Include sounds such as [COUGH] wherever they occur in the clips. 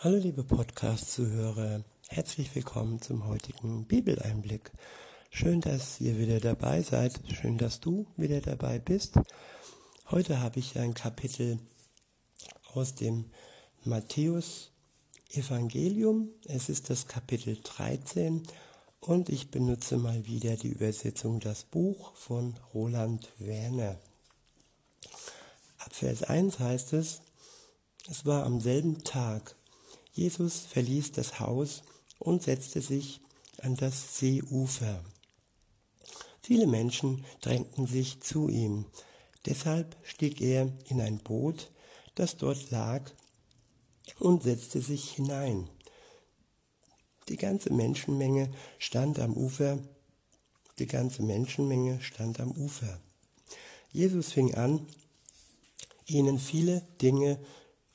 Hallo liebe Podcast-Zuhörer, herzlich willkommen zum heutigen Bibeleinblick. Schön, dass ihr wieder dabei seid, schön, dass du wieder dabei bist. Heute habe ich ein Kapitel aus dem Matthäus Evangelium. Es ist das Kapitel 13 und ich benutze mal wieder die Übersetzung Das Buch von Roland Werner. Ab Vers 1 heißt es, es war am selben Tag, Jesus verließ das Haus und setzte sich an das Seeufer. Viele Menschen drängten sich zu ihm. Deshalb stieg er in ein Boot, das dort lag, und setzte sich hinein. Die ganze Menschenmenge stand am Ufer. Die ganze Menschenmenge stand am Ufer. Jesus fing an, ihnen viele Dinge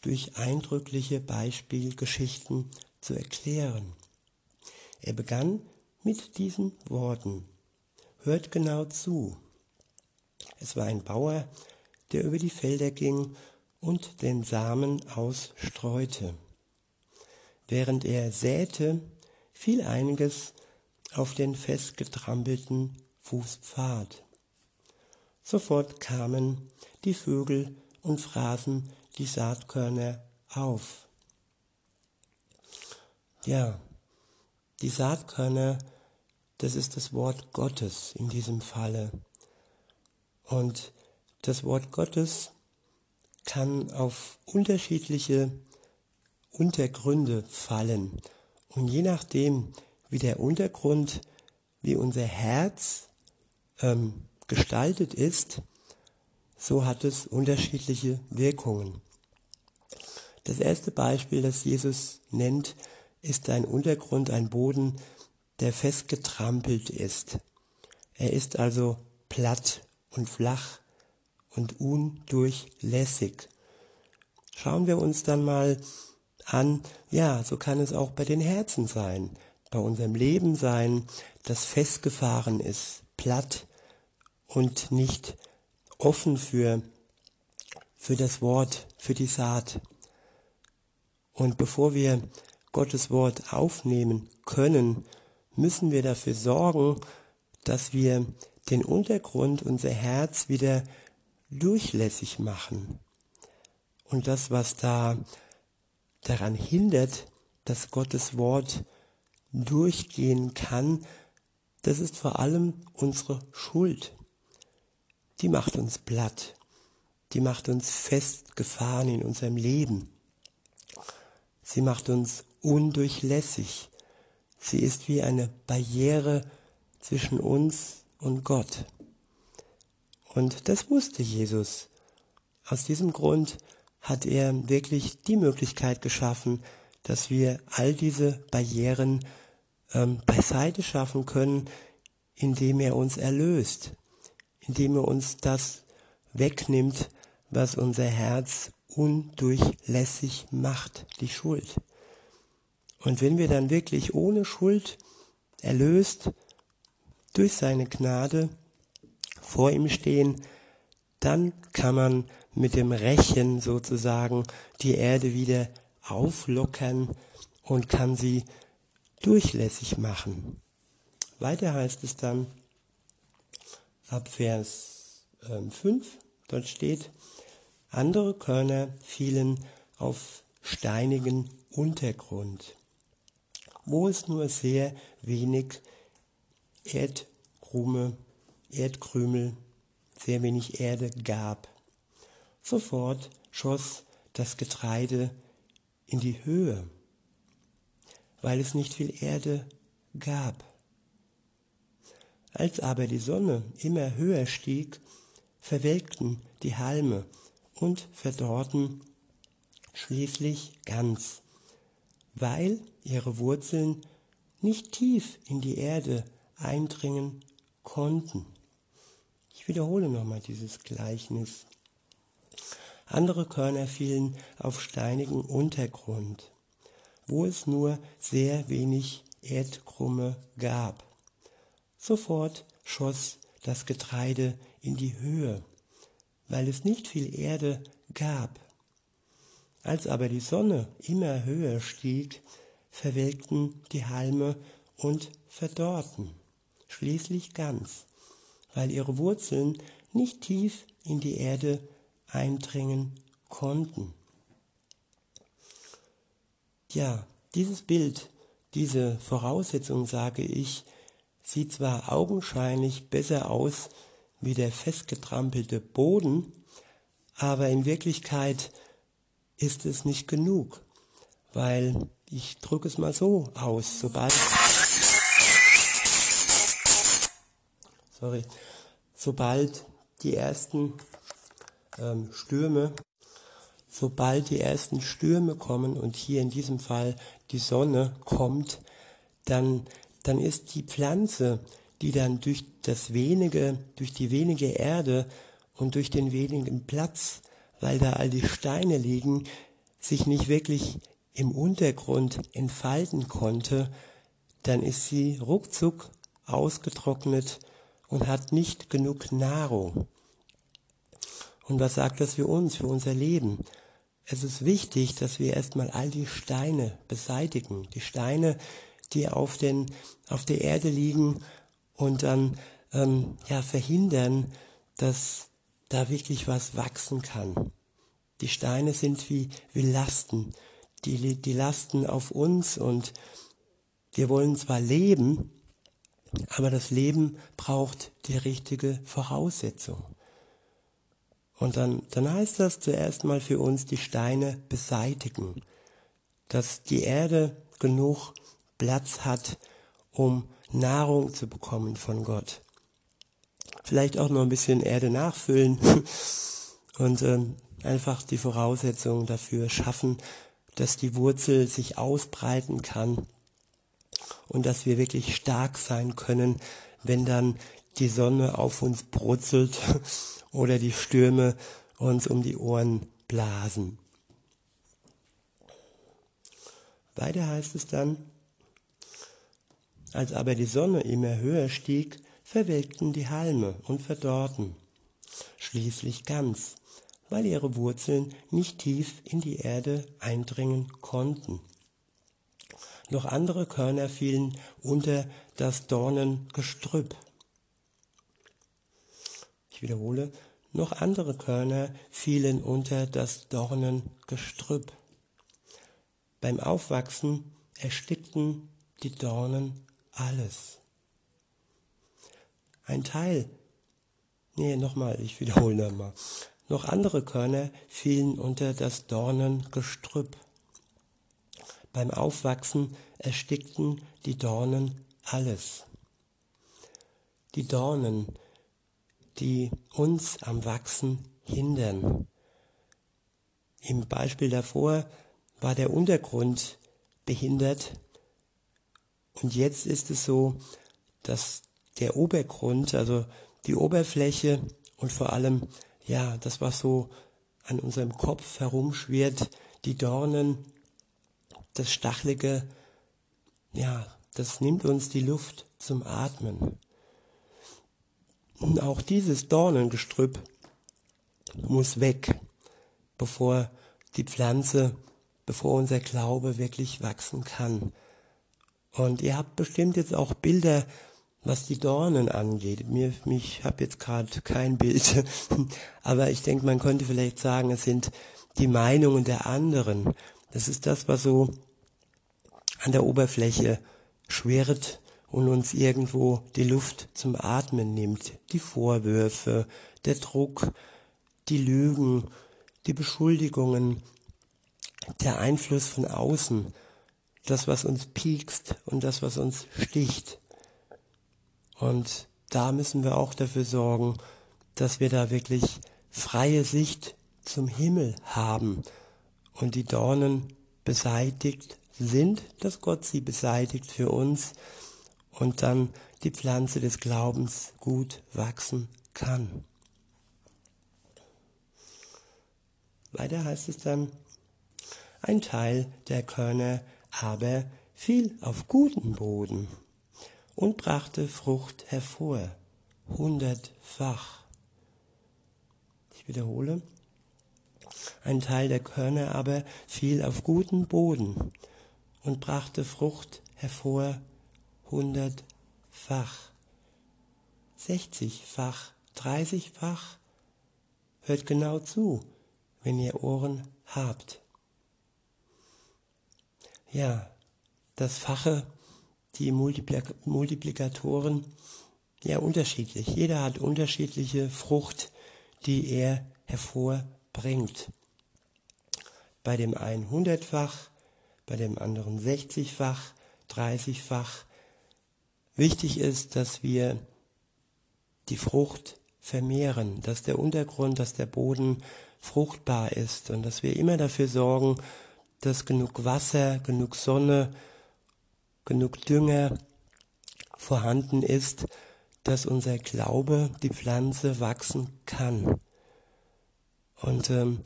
durch eindrückliche Beispielgeschichten zu erklären. Er begann mit diesen Worten. Hört genau zu. Es war ein Bauer, der über die Felder ging und den Samen ausstreute. Während er säte, fiel einiges auf den festgetrampelten Fußpfad. Sofort kamen die Vögel und fraßen die Saatkörner auf. Ja, die Saatkörner, das ist das Wort Gottes in diesem Falle. Und das Wort Gottes kann auf unterschiedliche Untergründe fallen. Und je nachdem, wie der Untergrund, wie unser Herz ähm, gestaltet ist, so hat es unterschiedliche Wirkungen. Das erste Beispiel, das Jesus nennt, ist ein Untergrund, ein Boden, der festgetrampelt ist. Er ist also platt und flach und undurchlässig. Schauen wir uns dann mal an, ja, so kann es auch bei den Herzen sein, bei unserem Leben sein, das festgefahren ist, platt und nicht offen für, für das Wort, für die Saat. Und bevor wir Gottes Wort aufnehmen können, müssen wir dafür sorgen, dass wir den Untergrund, unser Herz wieder durchlässig machen. Und das, was da daran hindert, dass Gottes Wort durchgehen kann, das ist vor allem unsere Schuld die macht uns platt, die macht uns festgefahren in unserem Leben. Sie macht uns undurchlässig. Sie ist wie eine Barriere zwischen uns und Gott. Und das wusste Jesus. Aus diesem Grund hat er wirklich die Möglichkeit geschaffen, dass wir all diese Barrieren ähm, beiseite schaffen können, indem er uns erlöst, indem er uns das wegnimmt, was unser Herz undurchlässig macht, die Schuld. Und wenn wir dann wirklich ohne Schuld erlöst durch seine Gnade vor ihm stehen, dann kann man mit dem Rechen sozusagen die Erde wieder auflockern und kann sie durchlässig machen. Weiter heißt es dann, ab Vers äh, 5, dort steht, andere Körner fielen auf steinigen Untergrund, wo es nur sehr wenig Erdkrume, Erdkrümel, sehr wenig Erde gab. Sofort schoss das Getreide in die Höhe, weil es nicht viel Erde gab. Als aber die Sonne immer höher stieg, verwelkten die Halme und verdorrten schließlich ganz, weil ihre Wurzeln nicht tief in die Erde eindringen konnten. Ich wiederhole nochmal dieses Gleichnis. Andere Körner fielen auf steinigen Untergrund, wo es nur sehr wenig Erdkrumme gab. Sofort schoss das Getreide in die Höhe, weil es nicht viel Erde gab. Als aber die Sonne immer höher stieg, verwelkten die Halme und verdorrten, schließlich ganz, weil ihre Wurzeln nicht tief in die Erde eindringen konnten. Ja, dieses Bild, diese Voraussetzung, sage ich, sieht zwar augenscheinlich besser aus wie der festgetrampelte Boden, aber in Wirklichkeit ist es nicht genug, weil ich drücke es mal so aus, sobald sorry, sobald die ersten ähm, Stürme, sobald die ersten Stürme kommen und hier in diesem Fall die Sonne kommt, dann, dann ist die Pflanze, die dann durch das wenige, durch die wenige Erde und durch den wenigen Platz, weil da all die Steine liegen, sich nicht wirklich im Untergrund entfalten konnte, dann ist sie ruckzuck ausgetrocknet und hat nicht genug Nahrung. Und was sagt das für uns, für unser Leben? Es ist wichtig, dass wir erstmal all die Steine beseitigen, die Steine, die auf, den, auf der Erde liegen und dann ähm, ja, verhindern, dass da wirklich was wachsen kann. Die Steine sind wie, wie Lasten, die, die Lasten auf uns und wir wollen zwar leben, aber das Leben braucht die richtige Voraussetzung. Und dann, dann heißt das zuerst mal für uns die Steine beseitigen, dass die Erde genug Platz hat, um Nahrung zu bekommen von Gott. Vielleicht auch noch ein bisschen Erde nachfüllen [LAUGHS] und ähm, einfach die Voraussetzungen dafür schaffen, dass die Wurzel sich ausbreiten kann und dass wir wirklich stark sein können, wenn dann die Sonne auf uns brutzelt [LAUGHS] oder die Stürme uns um die Ohren blasen. Weiter heißt es dann, als aber die Sonne immer höher stieg, verwelkten die Halme und verdorrten, schließlich ganz, weil ihre Wurzeln nicht tief in die Erde eindringen konnten. Noch andere Körner fielen unter das Dornengestrüpp. Ich wiederhole, noch andere Körner fielen unter das Dornengestrüpp. Beim Aufwachsen erstickten die Dornen alles. Ein Teil, nee, nochmal, ich wiederhole nochmal. Noch andere Körner fielen unter das Dornengestrüpp. Beim Aufwachsen erstickten die Dornen alles. Die Dornen, die uns am Wachsen hindern. Im Beispiel davor war der Untergrund behindert und jetzt ist es so, dass der Obergrund, also die Oberfläche und vor allem, ja, das, was so an unserem Kopf herumschwirrt, die Dornen, das Stachelige, ja, das nimmt uns die Luft zum Atmen. Und auch dieses Dornengestrüpp muss weg, bevor die Pflanze, bevor unser Glaube wirklich wachsen kann. Und ihr habt bestimmt jetzt auch Bilder, was die Dornen angeht. Mir, ich habe jetzt gerade kein Bild, [LAUGHS] aber ich denke, man könnte vielleicht sagen, es sind die Meinungen der anderen. Das ist das, was so an der Oberfläche schwirrt und uns irgendwo die Luft zum Atmen nimmt. Die Vorwürfe, der Druck, die Lügen, die Beschuldigungen, der Einfluss von außen, das, was uns piekst und das, was uns sticht. Und da müssen wir auch dafür sorgen, dass wir da wirklich freie Sicht zum Himmel haben und die Dornen beseitigt sind, dass Gott sie beseitigt für uns und dann die Pflanze des Glaubens gut wachsen kann. Weiter heißt es dann, ein Teil der Körner aber fiel auf guten Boden und brachte Frucht hervor, hundertfach. Ich wiederhole, Ein Teil der Körner aber fiel auf guten Boden und brachte Frucht hervor hundertfach, sechzigfach, dreißigfach. Hört genau zu, wenn ihr Ohren habt. Ja, das Fache, die Multiplikatoren, ja unterschiedlich. Jeder hat unterschiedliche Frucht, die er hervorbringt. Bei dem einen hundertfach, bei dem anderen sechzigfach, dreißigfach. Wichtig ist, dass wir die Frucht vermehren, dass der Untergrund, dass der Boden fruchtbar ist und dass wir immer dafür sorgen, dass genug Wasser, genug Sonne, genug Dünger vorhanden ist, dass unser Glaube, die Pflanze wachsen kann. Und ähm,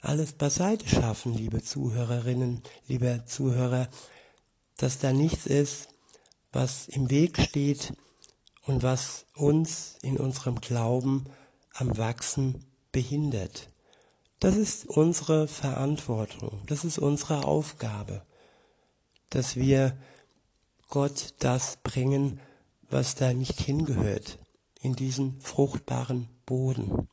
alles beiseite schaffen, liebe Zuhörerinnen, lieber Zuhörer, dass da nichts ist, was im Weg steht und was uns in unserem Glauben am Wachsen behindert. Das ist unsere Verantwortung, das ist unsere Aufgabe, dass wir Gott das bringen, was da nicht hingehört, in diesen fruchtbaren Boden.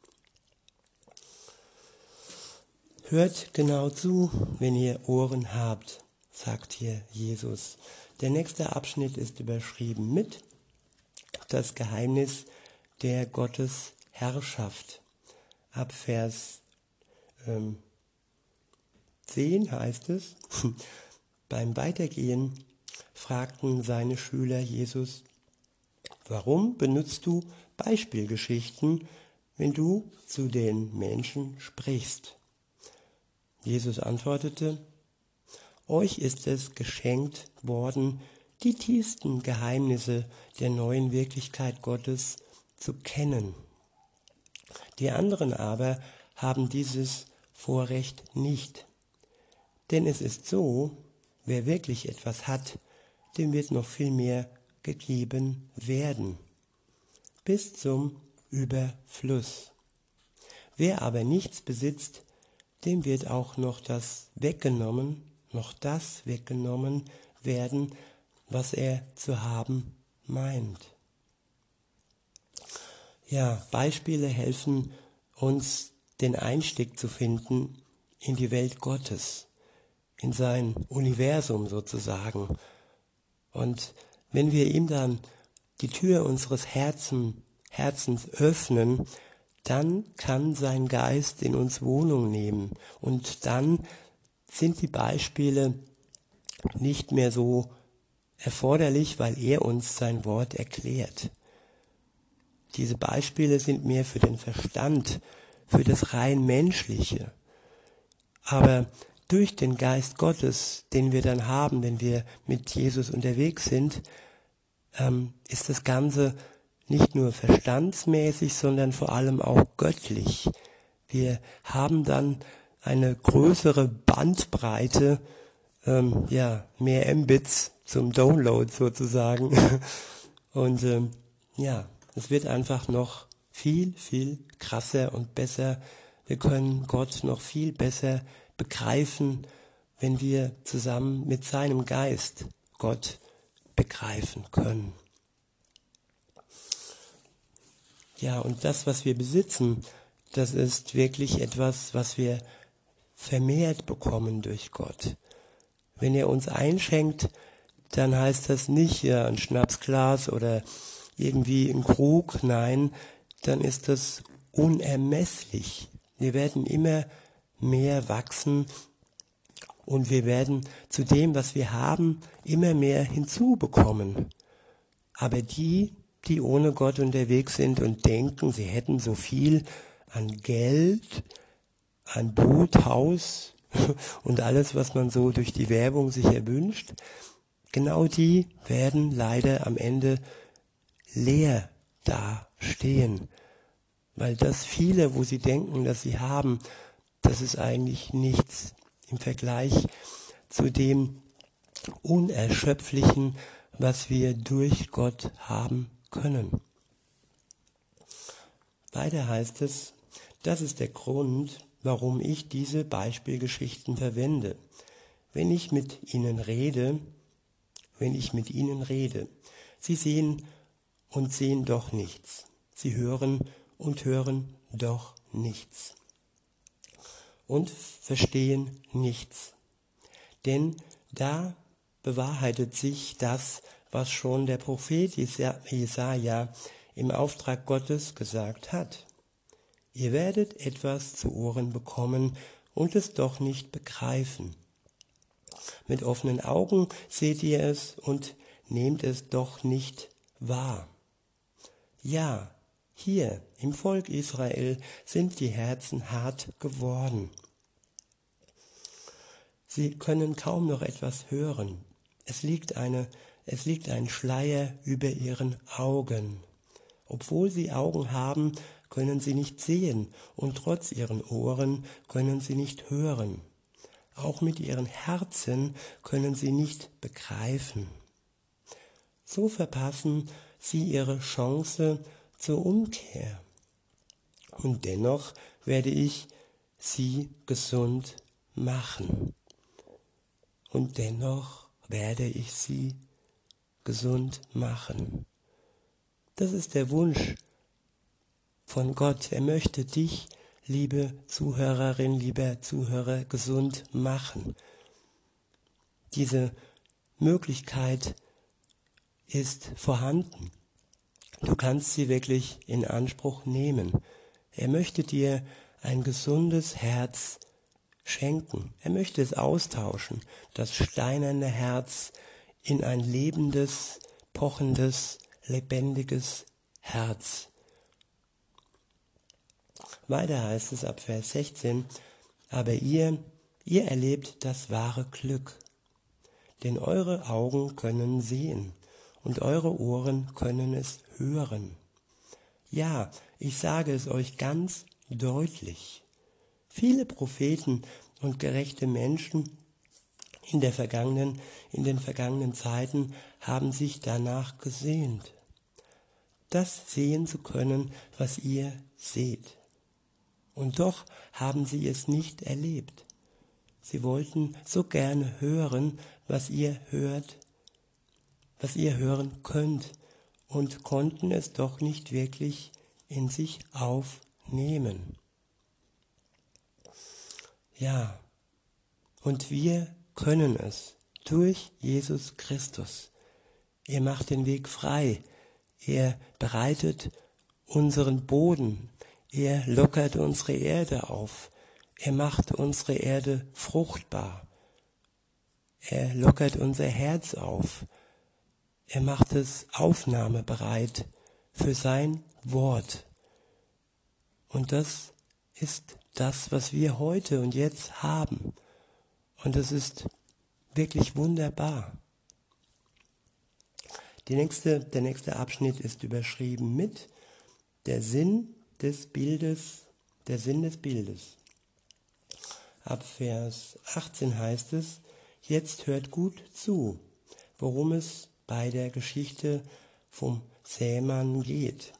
Hört genau zu, wenn ihr Ohren habt, sagt hier Jesus. Der nächste Abschnitt ist überschrieben mit das Geheimnis der Gottes Herrschaft. Ab Vers ähm, 10 heißt es, [LAUGHS] beim Weitergehen fragten seine Schüler Jesus, warum benutzt du Beispielgeschichten, wenn du zu den Menschen sprichst? Jesus antwortete, euch ist es geschenkt worden, die tiefsten Geheimnisse der neuen Wirklichkeit Gottes zu kennen. Die anderen aber haben dieses Vorrecht nicht. Denn es ist so, wer wirklich etwas hat, dem wird noch viel mehr gegeben werden, bis zum Überfluss. Wer aber nichts besitzt, dem wird auch noch das weggenommen, noch das weggenommen werden, was er zu haben meint. Ja, Beispiele helfen uns, den Einstieg zu finden in die Welt Gottes, in sein Universum sozusagen. Und wenn wir ihm dann die Tür unseres Herzen, Herzens öffnen, dann kann sein Geist in uns Wohnung nehmen und dann sind die Beispiele nicht mehr so erforderlich, weil er uns sein Wort erklärt. Diese Beispiele sind mehr für den Verstand, für das rein menschliche. Aber durch den Geist Gottes, den wir dann haben, wenn wir mit Jesus unterwegs sind, ähm, ist das Ganze nicht nur verstandsmäßig, sondern vor allem auch göttlich. Wir haben dann eine größere Bandbreite, ähm, ja, mehr Mbits zum Download sozusagen. [LAUGHS] Und ähm, ja, es wird einfach noch viel, viel krasser und besser. Wir können Gott noch viel besser begreifen, wenn wir zusammen mit seinem Geist Gott begreifen können. Ja, und das, was wir besitzen, das ist wirklich etwas, was wir vermehrt bekommen durch Gott. Wenn er uns einschenkt, dann heißt das nicht ja ein Schnapsglas oder irgendwie ein Krug, nein, dann ist das unermesslich. Wir werden immer mehr wachsen und wir werden zu dem, was wir haben, immer mehr hinzubekommen. Aber die, die ohne Gott unterwegs sind und denken, sie hätten so viel an Geld, an Boot, Haus [LAUGHS] und alles, was man so durch die Werbung sich erwünscht, genau die werden leider am Ende leer dastehen. Weil das viele, wo sie denken, dass sie haben, das ist eigentlich nichts im Vergleich zu dem Unerschöpflichen, was wir durch Gott haben können. Weiter heißt es, das ist der Grund, warum ich diese Beispielgeschichten verwende. Wenn ich mit ihnen rede, wenn ich mit ihnen rede, sie sehen und sehen doch nichts. Sie hören und hören doch nichts. Und verstehen nichts. Denn da bewahrheitet sich das, was schon der Prophet Jesaja im Auftrag Gottes gesagt hat. Ihr werdet etwas zu Ohren bekommen und es doch nicht begreifen. Mit offenen Augen seht ihr es und nehmt es doch nicht wahr. Ja, hier im Volk Israel sind die Herzen hart geworden. Sie können kaum noch etwas hören. Es liegt, eine, es liegt ein Schleier über ihren Augen. Obwohl sie Augen haben, können sie nicht sehen und trotz ihren Ohren können sie nicht hören. Auch mit ihren Herzen können sie nicht begreifen. So verpassen sie ihre Chance zur Umkehr. Und dennoch werde ich sie gesund machen. Und dennoch werde ich sie gesund machen. Das ist der Wunsch von Gott. Er möchte dich, liebe Zuhörerin, lieber Zuhörer, gesund machen. Diese Möglichkeit ist vorhanden. Du kannst sie wirklich in Anspruch nehmen. Er möchte dir ein gesundes Herz schenken. Er möchte es austauschen, das steinerne Herz in ein lebendes, pochendes, lebendiges Herz. Weiter heißt es ab Vers 16, aber ihr, ihr erlebt das wahre Glück, denn eure Augen können sehen und eure Ohren können es hören. Ja, ich sage es euch ganz deutlich. Viele Propheten und gerechte Menschen in, der vergangenen, in den vergangenen Zeiten haben sich danach gesehnt, das sehen zu können, was ihr seht. Und doch haben sie es nicht erlebt. Sie wollten so gerne hören, was ihr hört, was ihr hören könnt, und konnten es doch nicht wirklich in sich aufnehmen. Ja, und wir können es durch Jesus Christus. Er macht den Weg frei. Er bereitet unseren Boden er lockert unsere Erde auf. Er macht unsere Erde fruchtbar. Er lockert unser Herz auf. Er macht es aufnahmebereit für sein Wort. Und das ist das, was wir heute und jetzt haben. Und das ist wirklich wunderbar. Nächste, der nächste Abschnitt ist überschrieben mit der Sinn des Bildes, der Sinn des Bildes. Ab Vers 18 heißt es, jetzt hört gut zu, worum es bei der Geschichte vom Sämann geht.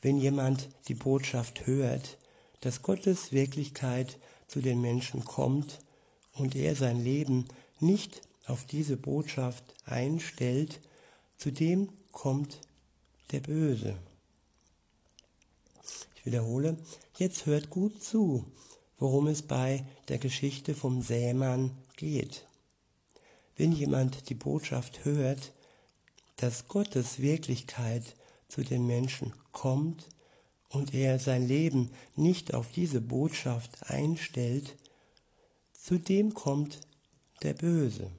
Wenn jemand die Botschaft hört, dass Gottes Wirklichkeit zu den Menschen kommt und er sein Leben nicht auf diese Botschaft einstellt, zu dem kommt der Böse. Ich wiederhole, jetzt hört gut zu, worum es bei der Geschichte vom Sämann geht. Wenn jemand die Botschaft hört, dass Gottes Wirklichkeit zu den Menschen kommt und er sein Leben nicht auf diese Botschaft einstellt, zu dem kommt der Böse.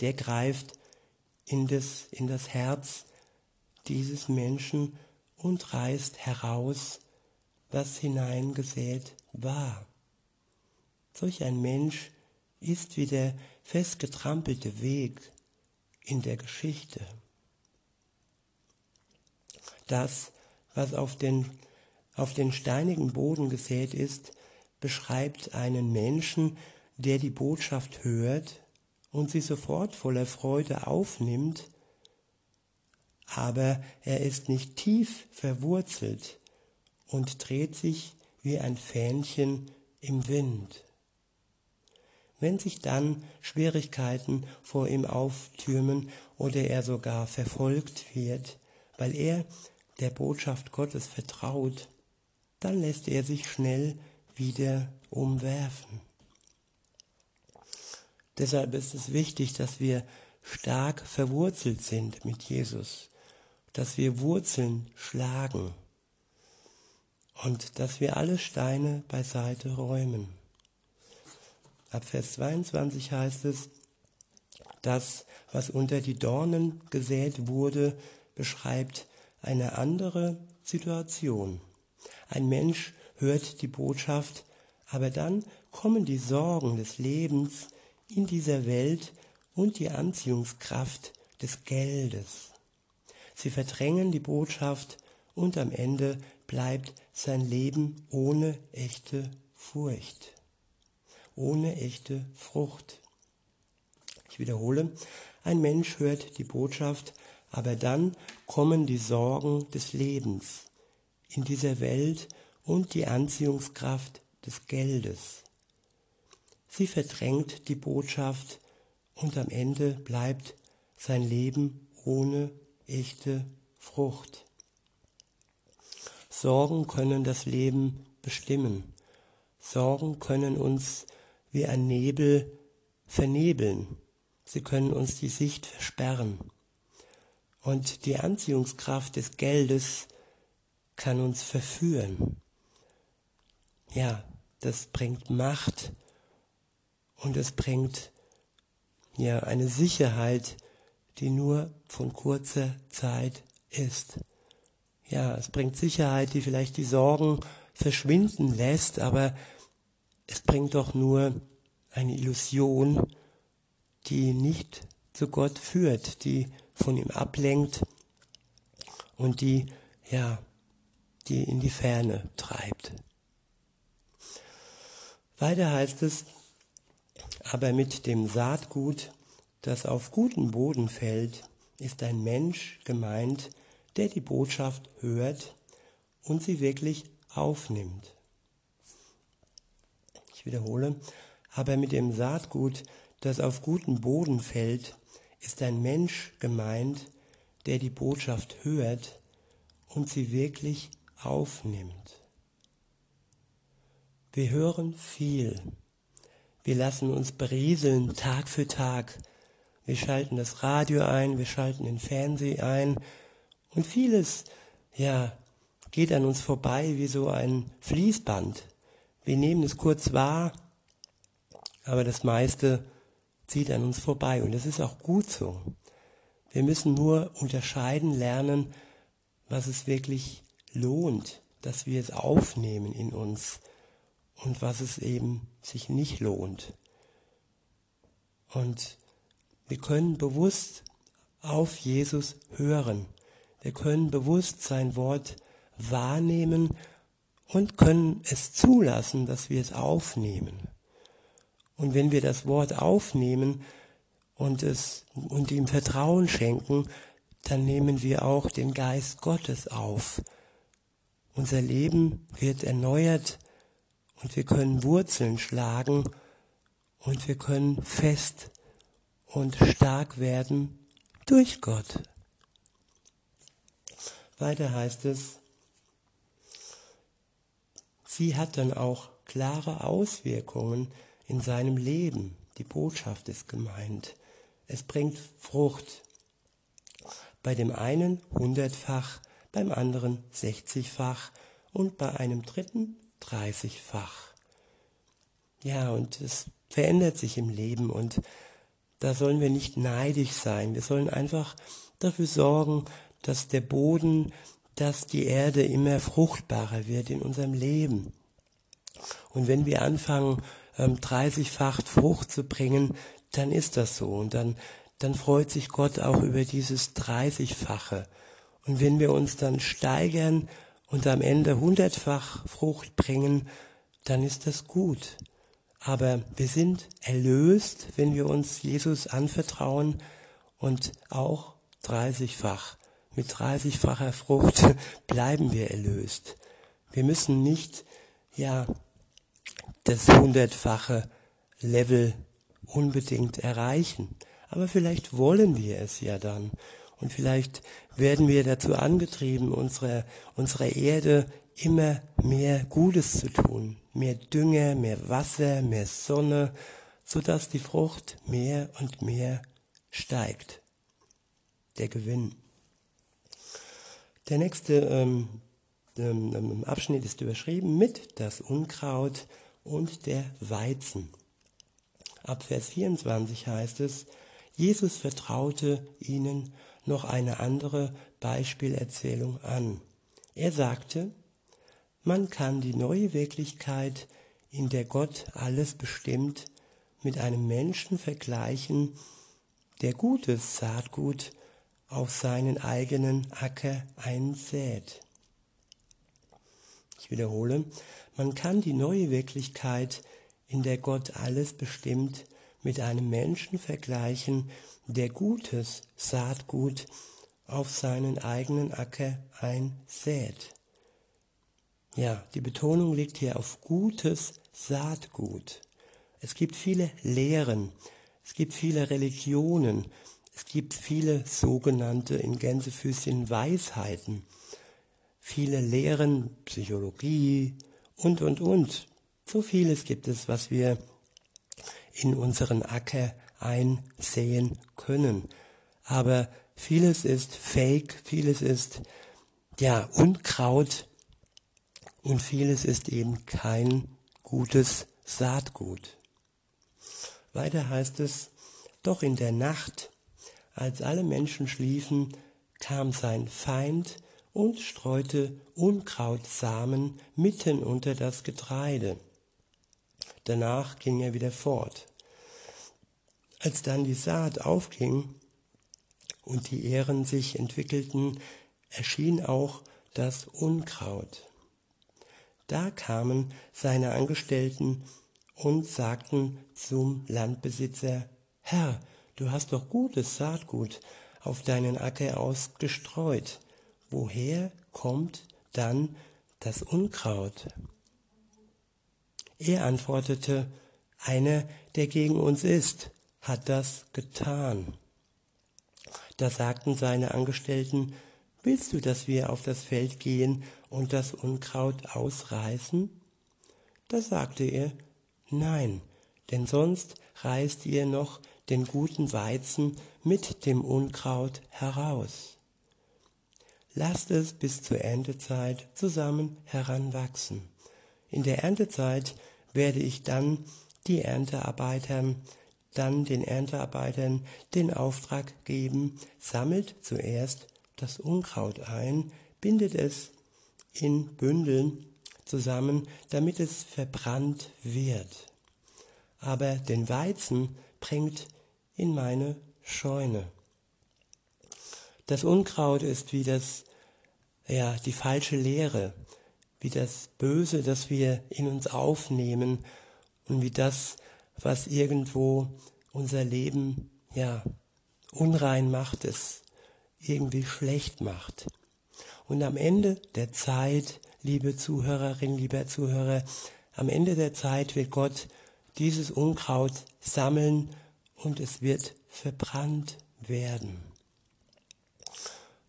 Der greift in das, in das Herz dieses Menschen und reißt heraus, was hineingesät war. Solch ein Mensch ist wie der festgetrampelte Weg in der Geschichte. Das, was auf den, auf den steinigen Boden gesät ist, beschreibt einen Menschen, der die Botschaft hört und sie sofort voller Freude aufnimmt aber er ist nicht tief verwurzelt und dreht sich wie ein Fähnchen im Wind. Wenn sich dann Schwierigkeiten vor ihm auftürmen oder er sogar verfolgt wird, weil er der Botschaft Gottes vertraut, dann lässt er sich schnell wieder umwerfen. Deshalb ist es wichtig, dass wir stark verwurzelt sind mit Jesus, dass wir Wurzeln schlagen und dass wir alle Steine beiseite räumen. Ab Vers 22 heißt es, das, was unter die Dornen gesät wurde, beschreibt eine andere Situation. Ein Mensch hört die Botschaft, aber dann kommen die Sorgen des Lebens in dieser Welt und die Anziehungskraft des Geldes. Sie verdrängen die Botschaft und am Ende bleibt sein Leben ohne echte Furcht, ohne echte Frucht. Ich wiederhole, ein Mensch hört die Botschaft, aber dann kommen die Sorgen des Lebens in dieser Welt und die Anziehungskraft des Geldes. Sie verdrängt die Botschaft und am Ende bleibt sein Leben ohne echte Frucht. Sorgen können das Leben bestimmen. Sorgen können uns wie ein Nebel vernebeln. Sie können uns die Sicht versperren. Und die Anziehungskraft des Geldes kann uns verführen. Ja, das bringt Macht und es bringt ja eine Sicherheit, die nur von kurzer Zeit ist. Ja, es bringt Sicherheit, die vielleicht die Sorgen verschwinden lässt, aber es bringt doch nur eine Illusion, die nicht zu Gott führt, die von ihm ablenkt und die, ja, die in die Ferne treibt. Weiter heißt es, aber mit dem Saatgut, das auf guten Boden fällt, ist ein Mensch gemeint, der die Botschaft hört und sie wirklich aufnimmt. Wiederhole, aber mit dem Saatgut, das auf guten Boden fällt, ist ein Mensch gemeint, der die Botschaft hört und sie wirklich aufnimmt. Wir hören viel, wir lassen uns berieseln Tag für Tag. Wir schalten das Radio ein, wir schalten den Fernseher ein und vieles, ja, geht an uns vorbei wie so ein Fließband. Wir nehmen es kurz wahr, aber das meiste zieht an uns vorbei und das ist auch gut so. Wir müssen nur unterscheiden lernen, was es wirklich lohnt, dass wir es aufnehmen in uns und was es eben sich nicht lohnt. Und wir können bewusst auf Jesus hören. Wir können bewusst sein Wort wahrnehmen und können es zulassen, dass wir es aufnehmen. Und wenn wir das Wort aufnehmen und es und ihm Vertrauen schenken, dann nehmen wir auch den Geist Gottes auf. Unser Leben wird erneuert und wir können Wurzeln schlagen und wir können fest und stark werden durch Gott. Weiter heißt es, sie hat dann auch klare Auswirkungen in seinem Leben. Die Botschaft ist gemeint. Es bringt Frucht. Bei dem einen hundertfach, beim anderen sechzigfach und bei einem dritten 30-fach. Ja, und es verändert sich im Leben und da sollen wir nicht neidisch sein. Wir sollen einfach dafür sorgen, dass der Boden, dass die Erde immer fruchtbarer wird in unserem Leben. Und wenn wir anfangen, 30-fach ähm, Frucht zu bringen, dann ist das so. Und dann, dann freut sich Gott auch über dieses 30-fache. Und wenn wir uns dann steigern und am Ende hundertfach Frucht bringen, dann ist das gut. Aber wir sind erlöst, wenn wir uns Jesus anvertrauen und auch dreißigfach. Mit dreißigfacher Frucht [LAUGHS] bleiben wir erlöst. Wir müssen nicht ja, das hundertfache Level unbedingt erreichen. Aber vielleicht wollen wir es ja dann. Und vielleicht werden wir dazu angetrieben, unsere, unsere Erde immer mehr Gutes zu tun. Mehr Dünger, mehr Wasser, mehr Sonne, sodass die Frucht mehr und mehr steigt. Der Gewinn. Der nächste ähm, ähm, ähm Abschnitt ist überschrieben mit das Unkraut und der Weizen. Ab Vers 24 heißt es, Jesus vertraute ihnen noch eine andere Beispielerzählung an. Er sagte, man kann die neue Wirklichkeit, in der Gott alles bestimmt, mit einem Menschen vergleichen, der gutes Saatgut auf seinen eigenen Acker einsät. Ich wiederhole, man kann die neue Wirklichkeit, in der Gott alles bestimmt, mit einem Menschen vergleichen, der gutes Saatgut auf seinen eigenen Acker einsät. Ja, die Betonung liegt hier auf gutes Saatgut. Es gibt viele Lehren, es gibt viele Religionen, es gibt viele sogenannte in Gänsefüßchen Weisheiten, viele Lehren, Psychologie und, und, und. So vieles gibt es, was wir in unseren Acker einsehen können. Aber vieles ist Fake, vieles ist ja Unkraut und vieles ist eben kein gutes Saatgut. Weiter heißt es, doch in der Nacht, als alle Menschen schliefen, kam sein Feind und streute Unkrautsamen mitten unter das Getreide. Danach ging er wieder fort. Als dann die Saat aufging und die Ähren sich entwickelten, erschien auch das Unkraut. Da kamen seine Angestellten und sagten zum Landbesitzer, Herr, du hast doch gutes Saatgut auf deinen Acker ausgestreut. Woher kommt dann das Unkraut? Er antwortete, einer, der gegen uns ist, hat das getan. Da sagten seine Angestellten, willst du, dass wir auf das Feld gehen und das Unkraut ausreißen? Da sagte er, nein, denn sonst reißt ihr noch den guten Weizen mit dem Unkraut heraus. Lasst es bis zur Erntezeit zusammen heranwachsen. In der Erntezeit werde ich dann die Erntearbeitern, dann den Erntearbeitern den Auftrag geben, sammelt zuerst das Unkraut ein, bindet es in Bündeln zusammen, damit es verbrannt wird. Aber den Weizen bringt in meine Scheune. Das Unkraut ist wie das, ja, die falsche Lehre, wie das Böse, das wir in uns aufnehmen und wie das, was irgendwo unser Leben ja unrein macht, es irgendwie schlecht macht. Und am Ende der Zeit, liebe Zuhörerin, lieber Zuhörer, am Ende der Zeit wird Gott dieses Unkraut sammeln und es wird verbrannt werden.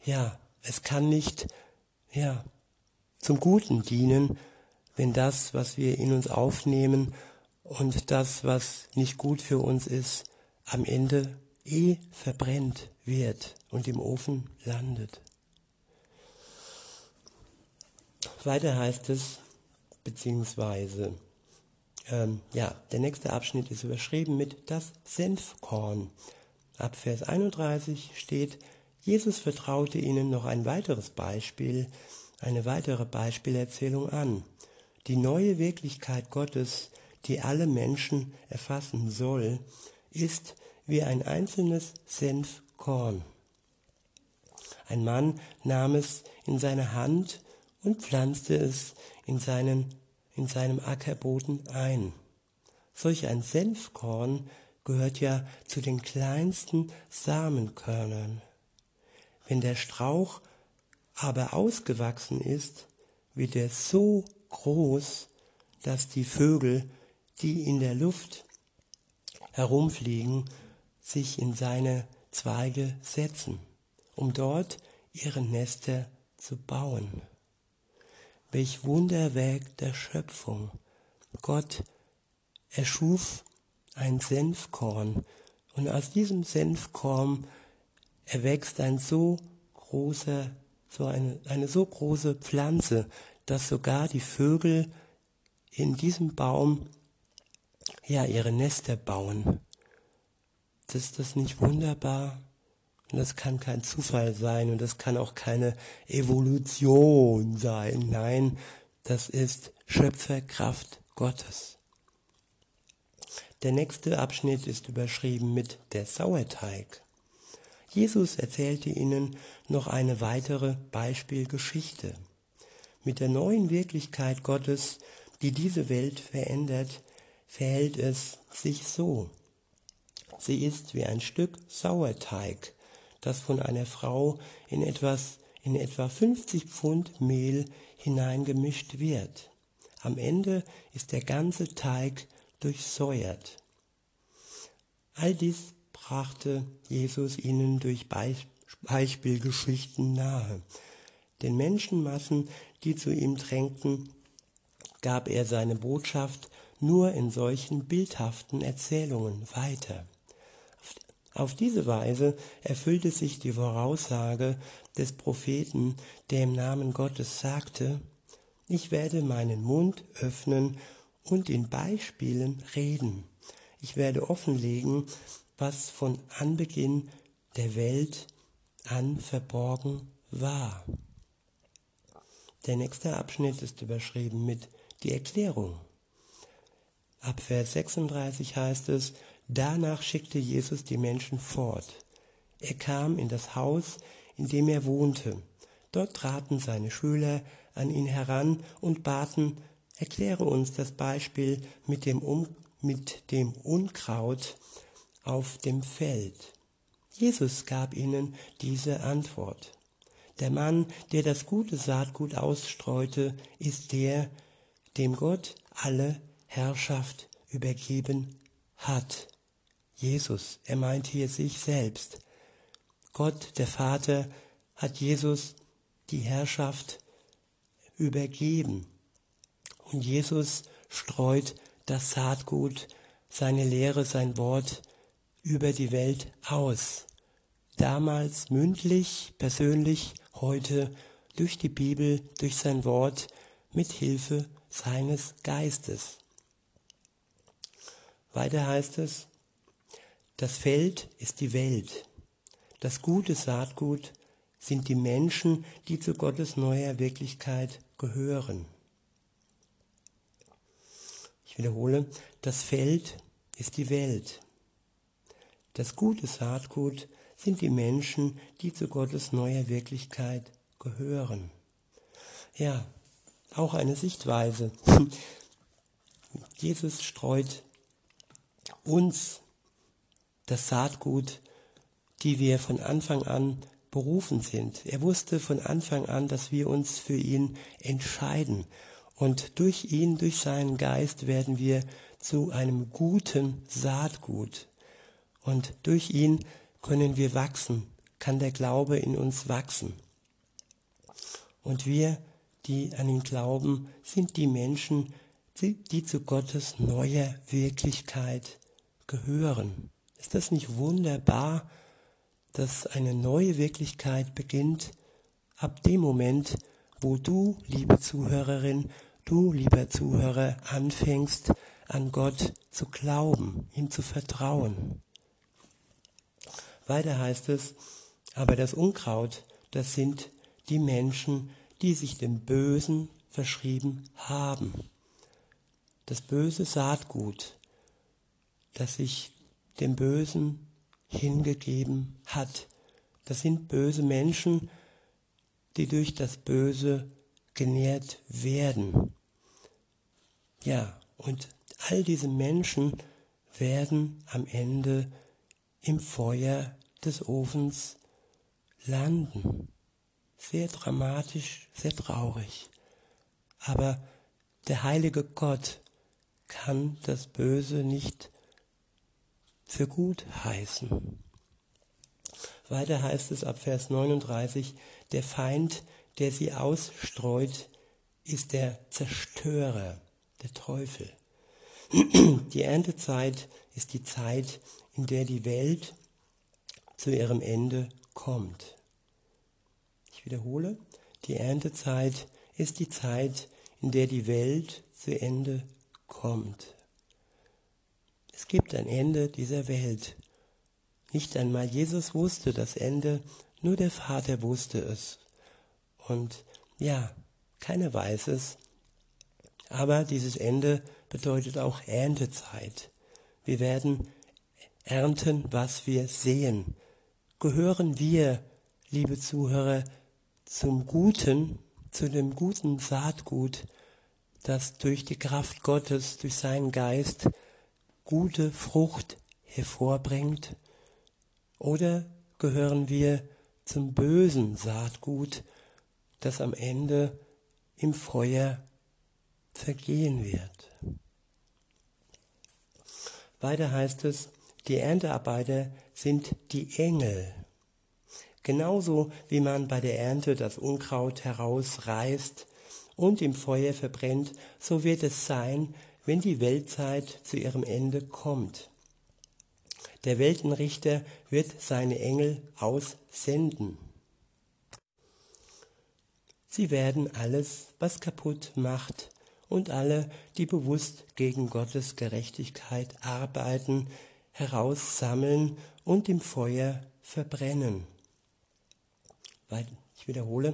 Ja, es kann nicht, ja, zum Guten dienen, wenn das, was wir in uns aufnehmen und das, was nicht gut für uns ist, am Ende eh verbrennt wird und im Ofen landet. Weiter heißt es, beziehungsweise, ähm, ja, der nächste Abschnitt ist überschrieben mit das Senfkorn. Ab Vers 31 steht, Jesus vertraute ihnen noch ein weiteres Beispiel, eine weitere Beispielerzählung an. Die neue Wirklichkeit Gottes, die alle Menschen erfassen soll, ist wie ein einzelnes Senfkorn. Ein Mann nahm es in seine Hand und pflanzte es in, seinen, in seinem Ackerboden ein. Solch ein Senfkorn gehört ja zu den kleinsten Samenkörnern. Wenn der Strauch aber ausgewachsen ist, wird er so groß, dass die Vögel, die in der Luft herumfliegen, sich in seine Zweige setzen, um dort ihre Nester zu bauen. Welch Wunderwerk der Schöpfung. Gott erschuf ein Senfkorn und aus diesem Senfkorn erwächst ein so großer, so eine, eine so große Pflanze, dass sogar die Vögel in diesem Baum ja ihre Nester bauen. Ist das nicht wunderbar? Und das kann kein Zufall sein und das kann auch keine Evolution sein. Nein, das ist Schöpferkraft Gottes. Der nächste Abschnitt ist überschrieben mit der Sauerteig. Jesus erzählte ihnen noch eine weitere Beispielgeschichte. Mit der neuen Wirklichkeit Gottes, die diese Welt verändert, verhält es sich so. Sie ist wie ein Stück Sauerteig, das von einer Frau in etwas in etwa 50 Pfund Mehl hineingemischt wird. Am Ende ist der ganze Teig durchsäuert. All dies brachte Jesus ihnen durch Beispielgeschichten nahe. Den Menschenmassen, die zu ihm drängten, gab er seine Botschaft nur in solchen bildhaften Erzählungen weiter. Auf diese Weise erfüllte sich die Voraussage des Propheten, der im Namen Gottes sagte, ich werde meinen Mund öffnen und in Beispielen reden. Ich werde offenlegen, was von Anbeginn der Welt an verborgen war. Der nächste Abschnitt ist überschrieben mit die Erklärung. Ab Vers 36 heißt es, Danach schickte Jesus die Menschen fort. Er kam in das Haus, in dem er wohnte. Dort traten seine Schüler an ihn heran und baten, erkläre uns das Beispiel mit dem, um, mit dem Unkraut auf dem Feld. Jesus gab ihnen diese Antwort. Der Mann, der das gute Saatgut ausstreute, ist der, dem Gott alle Herrschaft übergeben hat. Jesus, er meint hier sich selbst. Gott, der Vater, hat Jesus die Herrschaft übergeben. Und Jesus streut das Saatgut, seine Lehre, sein Wort über die Welt aus. Damals mündlich, persönlich, heute durch die Bibel, durch sein Wort, mit Hilfe seines Geistes. Weiter heißt es, das Feld ist die Welt. Das gute Saatgut sind die Menschen, die zu Gottes neuer Wirklichkeit gehören. Ich wiederhole, das Feld ist die Welt. Das gute Saatgut sind die Menschen, die zu Gottes neuer Wirklichkeit gehören. Ja, auch eine Sichtweise. [LAUGHS] Jesus streut uns das Saatgut, die wir von Anfang an berufen sind. Er wusste von Anfang an, dass wir uns für ihn entscheiden. Und durch ihn, durch seinen Geist werden wir zu einem guten Saatgut. Und durch ihn können wir wachsen, kann der Glaube in uns wachsen. Und wir, die an ihn glauben, sind die Menschen, die, zu Gottes neuer Wirklichkeit gehören. Ist das nicht wunderbar, dass eine neue Wirklichkeit beginnt ab dem Moment, wo du, liebe Zuhörerin, du, lieber Zuhörer, anfängst, an Gott zu glauben, ihm zu vertrauen. Weiter heißt es, aber das Unkraut, das sind die Menschen, die sich dem Bösen verschrieben haben. Das böse Saatgut, das sich dem Bösen hingegeben hat. Das sind böse Menschen, die durch das Böse genährt werden. Ja, und all diese Menschen werden am Ende im Feuer des Ofens landen. Sehr dramatisch, sehr traurig. Aber Der heilige Gott kann das Böse nicht für gut heißen. Weiter heißt es ab Vers 39, der Feind, der sie ausstreut, ist der Zerstörer, der Teufel. [CLEARS THROAT] Die Erntezeit ist die Zeit, in der die Welt zu ihrem Ende kommt. Ich wiederhole, die Erntezeit ist die Zeit, in der die Welt zu Ende kommt. Es gibt ein Ende dieser Welt. Nicht einmal Jesus wusste das Ende, nur der Vater wusste es. Und ja, keiner weiß es. Aber dieses Ende bedeutet auch Erntezeit. Wir werden ernten, was wir sehen. Gehören wir, liebe Zuhörer, zum Guten, zu dem guten Saatgut, das durch die Kraft Gottes, durch seinen Geist gute Frucht hervorbringt? Oder gehören wir zum bösen Saatgut, das am Ende im Feuer vergehen wird? Weiter heißt es, die Erntearbeiter sind die Engel. Genauso wie man bei der Ernte das Unkraut herausreißt und im Feuer verbrennt, so wird es sein, wenn die Weltzeit zu ihrem Ende kommt. Der Weltenrichter wird seine Engel aussenden. Sie werden alles, was kaputt macht, und alle, die bewusst gegen Gottes Gerechtigkeit arbeiten, heraussammeln und im Feuer verbrennen. Ich wiederhole,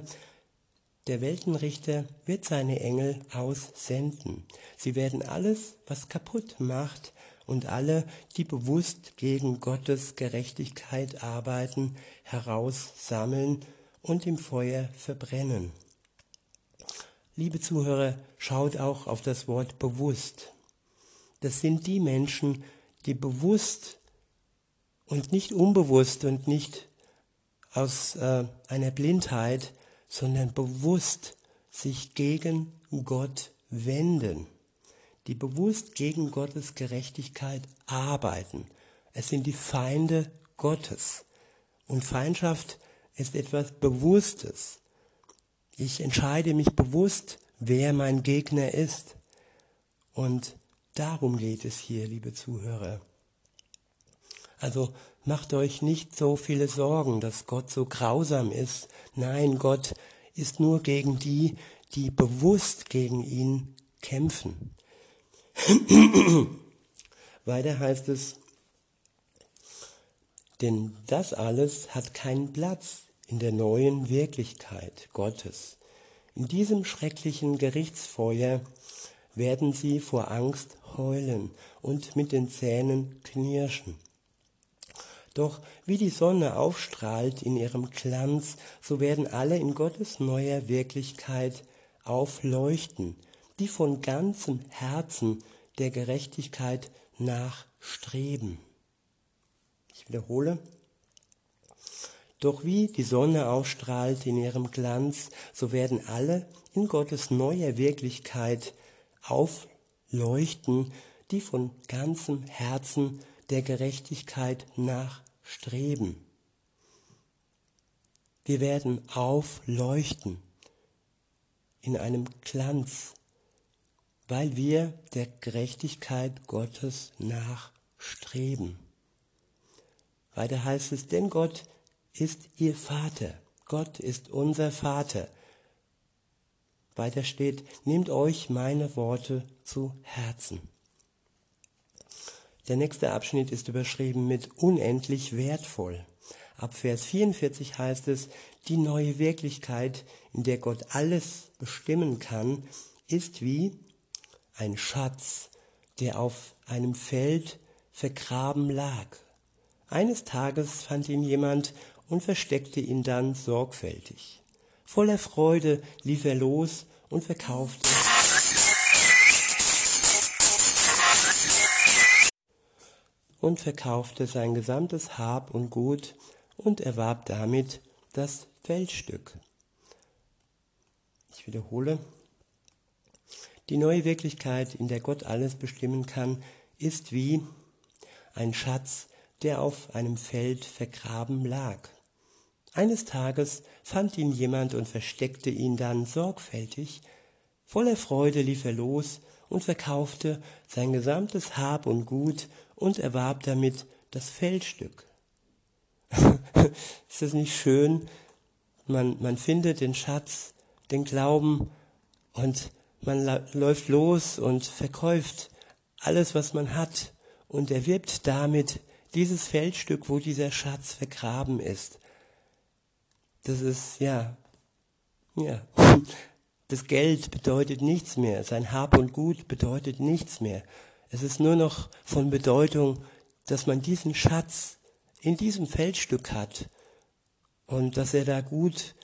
der Weltenrichter wird seine Engel aussenden. Sie werden alles, was kaputt macht, und alle, die bewusst gegen Gottes Gerechtigkeit arbeiten, heraussammeln und im Feuer verbrennen. Liebe Zuhörer, schaut auch auf das Wort bewusst. Das sind die Menschen, die bewusst und nicht unbewusst und nicht aus äh, einer Blindheit, sondern bewusst sich gegen Gott wenden, die bewusst gegen Gottes Gerechtigkeit arbeiten. Es sind die Feinde Gottes. Und Feindschaft ist etwas Bewusstes. Ich entscheide mich bewusst, wer mein Gegner ist. Und darum geht es hier, liebe Zuhörer. Also macht euch nicht so viele Sorgen, dass Gott so grausam ist. Nein, Gott ist nur gegen die, die bewusst gegen ihn kämpfen. [CLEARS THROAT] Weiter heißt es, denn das alles hat keinen Platz in der neuen Wirklichkeit Gottes. In diesem schrecklichen Gerichtsfeuer werden sie vor Angst heulen und mit den Zähnen knirschen. Doch wie die Sonne aufstrahlt in ihrem Glanz, so werden alle in Gottes neuer Wirklichkeit aufleuchten, die von ganzem Herzen der Gerechtigkeit nachstreben. Ich wiederhole, doch wie die Sonne ausstrahlt in ihrem Glanz, so werden alle in Gottes neuer Wirklichkeit aufleuchten, die von ganzem Herzen der Gerechtigkeit nachstreben. Wir werden aufleuchten in einem Glanz, weil wir der Gerechtigkeit Gottes nachstreben. Weiter heißt es, denn Gott ist ihr Vater. Gott ist unser Vater. Weiter steht, nehmt euch meine Worte zu Herzen. Der nächste Abschnitt ist überschrieben mit unendlich wertvoll. Ab Vers 44 heißt es, die neue Wirklichkeit, in der Gott alles bestimmen kann, ist wie ein Schatz, der auf einem Feld vergraben lag. Eines Tages fand ihn jemand und versteckte ihn dann sorgfältig. Voller Freude lief er los und verkaufte und verkaufte sein gesamtes Hab und Gut und erwarb damit das Feldstück. Ich wiederhole, Die neue Wirklichkeit, in der Gott alles bestimmen kann, ist wie ein Schatz, der auf einem Feld vergraben lag. Eines Tages fand ihn jemand und versteckte ihn dann sorgfältig. Voller Freude lief er los und verkaufte sein gesamtes Hab und Gut und erwarb damit das Feldstück. [LAUGHS] ist das nicht schön? Man, man findet den Schatz, den Glauben und man läuft los und verkauft alles, was man hat und erwirbt damit dieses Feldstück, wo dieser Schatz vergraben ist. Das ist, ja, ja, [LAUGHS] das Geld bedeutet nichts mehr, sein Hab und Gut bedeutet nichts mehr. Es ist nur noch von Bedeutung, dass man diesen Schatz in diesem Feldstück hat und dass er da gut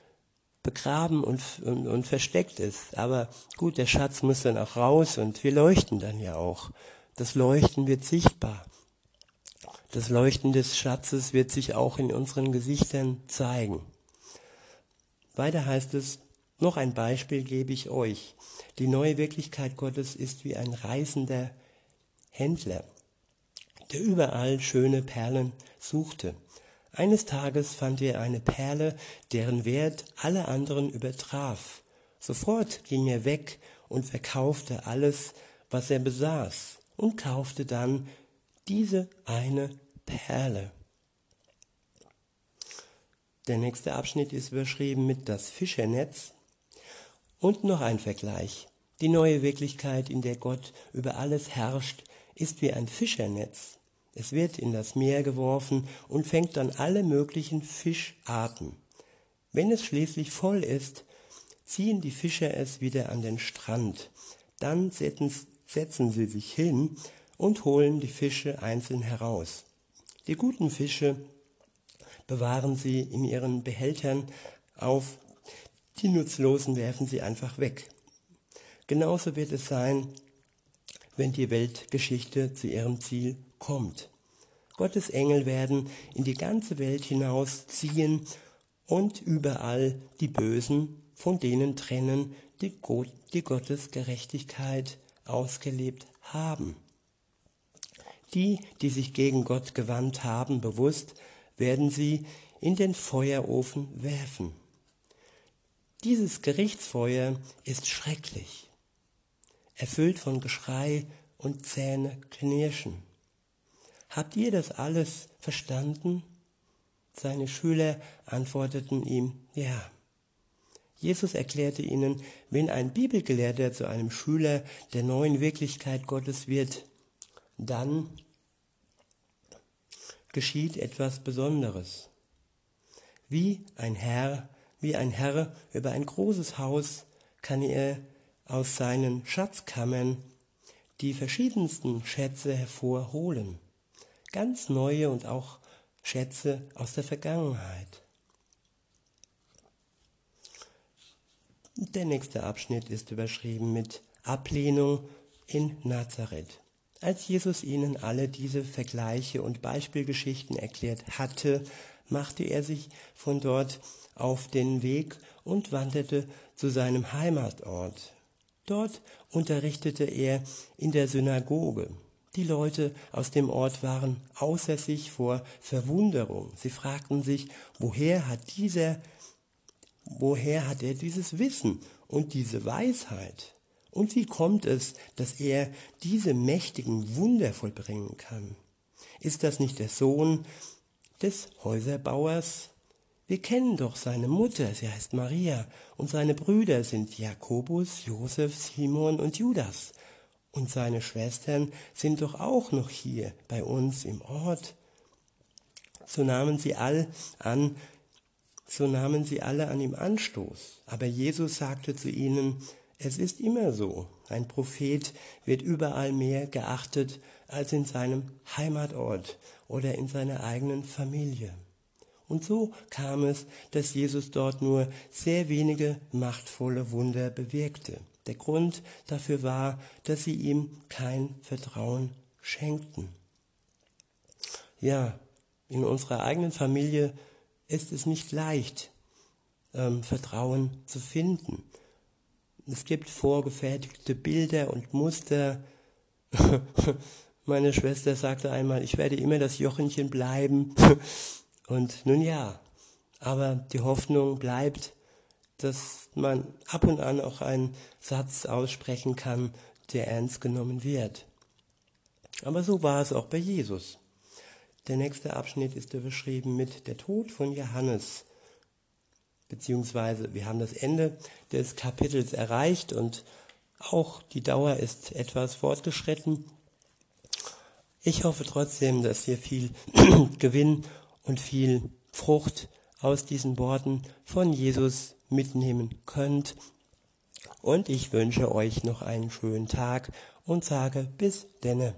begraben und, und, und versteckt ist. Aber gut, der Schatz muss dann auch raus und wir leuchten dann ja auch. Das Leuchten wird sichtbar. Das Leuchten des Schatzes wird sich auch in unseren Gesichtern zeigen. Weiter heißt es, noch ein Beispiel gebe ich euch. Die neue Wirklichkeit Gottes ist wie ein reisender Händler, der überall schöne Perlen suchte. Eines Tages fand er eine Perle, deren Wert alle anderen übertraf. Sofort ging er weg und verkaufte alles, was er besaß, und kaufte dann diese eine Perle. Der nächste Abschnitt ist überschrieben mit das Fischernetz und noch ein Vergleich. Die neue Wirklichkeit, in der Gott über alles herrscht, ist wie ein Fischernetz. Es wird in das Meer geworfen und fängt dann alle möglichen Fischarten. Wenn es schließlich voll ist, ziehen die Fischer es wieder an den Strand. Dann setzen sie sich hin und holen die Fische einzeln heraus. Die guten Fische bewahren sie in ihren Behältern auf, die nutzlosen werfen sie einfach weg. Genauso wird es sein, wenn die Weltgeschichte zu ihrem Ziel kommt. Gottes Engel werden in die ganze Welt hinaus ziehen und überall die Bösen von denen trennen, die, Gott, die Gottes Gerechtigkeit ausgelebt haben. Die, die sich gegen Gott gewandt haben, bewusst, werden sie in den Feuerofen werfen. Dieses Gerichtsfeuer ist schrecklich, erfüllt von Geschrei und Zähne knirschen. Habt ihr das alles verstanden? Seine Schüler antworteten ihm, ja. Jesus erklärte ihnen, wenn ein Bibelgelehrter zu einem Schüler der neuen Wirklichkeit Gottes wird, dann geschieht etwas Besonderes. Wie ein Herr, wie ein Herr über ein großes Haus kann er aus seinen Schatzkammern die verschiedensten Schätze hervorholen ganz neue und auch Schätze aus der Vergangenheit. Der nächste Abschnitt ist überschrieben mit Ablehnung in Nazareth. Als Jesus ihnen alle diese Vergleiche und Beispielgeschichten erklärt hatte, machte er sich von dort auf den Weg und wanderte zu seinem Heimatort. Dort unterrichtete er in der Synagoge. Die Leute aus dem Ort waren außer sich vor Verwunderung. Sie fragten sich, woher hat dieser, woher hat er dieses Wissen und diese Weisheit? Und wie kommt es, dass er diese mächtigen Wunder vollbringen kann? Ist das nicht der Sohn des Häuserbauers? Wir kennen doch seine Mutter, sie heißt Maria, und seine Brüder sind Jakobus, Josef, Simon und Judas und seine Schwestern sind doch auch noch hier bei uns im Ort. So nahmen sie all an, so nahmen sie alle an ihm Anstoß. Aber Jesus sagte zu ihnen, es ist immer so, ein Prophet wird überall mehr geachtet als in seinem Heimatort oder in seiner eigenen Familie. Und so kam es, dass Jesus dort nur sehr wenige machtvolle Wunder bewirkte. Der Grund dafür war, dass sie ihm kein Vertrauen schenkten. Ja, in unserer eigenen Familie ist es nicht leicht, ähm, Vertrauen zu finden. es gibt vorgefertigte Bilder und Muster. [LAUGHS] Meine Schwester sagte einmal, ich werde immer das Jochenchen bleiben. [LAUGHS] Und nun ja, aber die Hoffnung bleibt, dass man ab und an auch einen Satz aussprechen kann, der ernst genommen wird. Aber so war es auch bei Jesus. Der nächste Abschnitt ist beschrieben mit der Tod von Johannes. Beziehungsweise wir haben das Ende des Kapitels erreicht und auch die Dauer ist etwas fortgeschritten. Ich hoffe trotzdem, dass ihr viel [CLEARS THROAT] Gewinn und viel Frucht aus diesen Worten von Jesus mitnehmen könnt. Und ich wünsche euch noch einen schönen Tag und sage bis denne.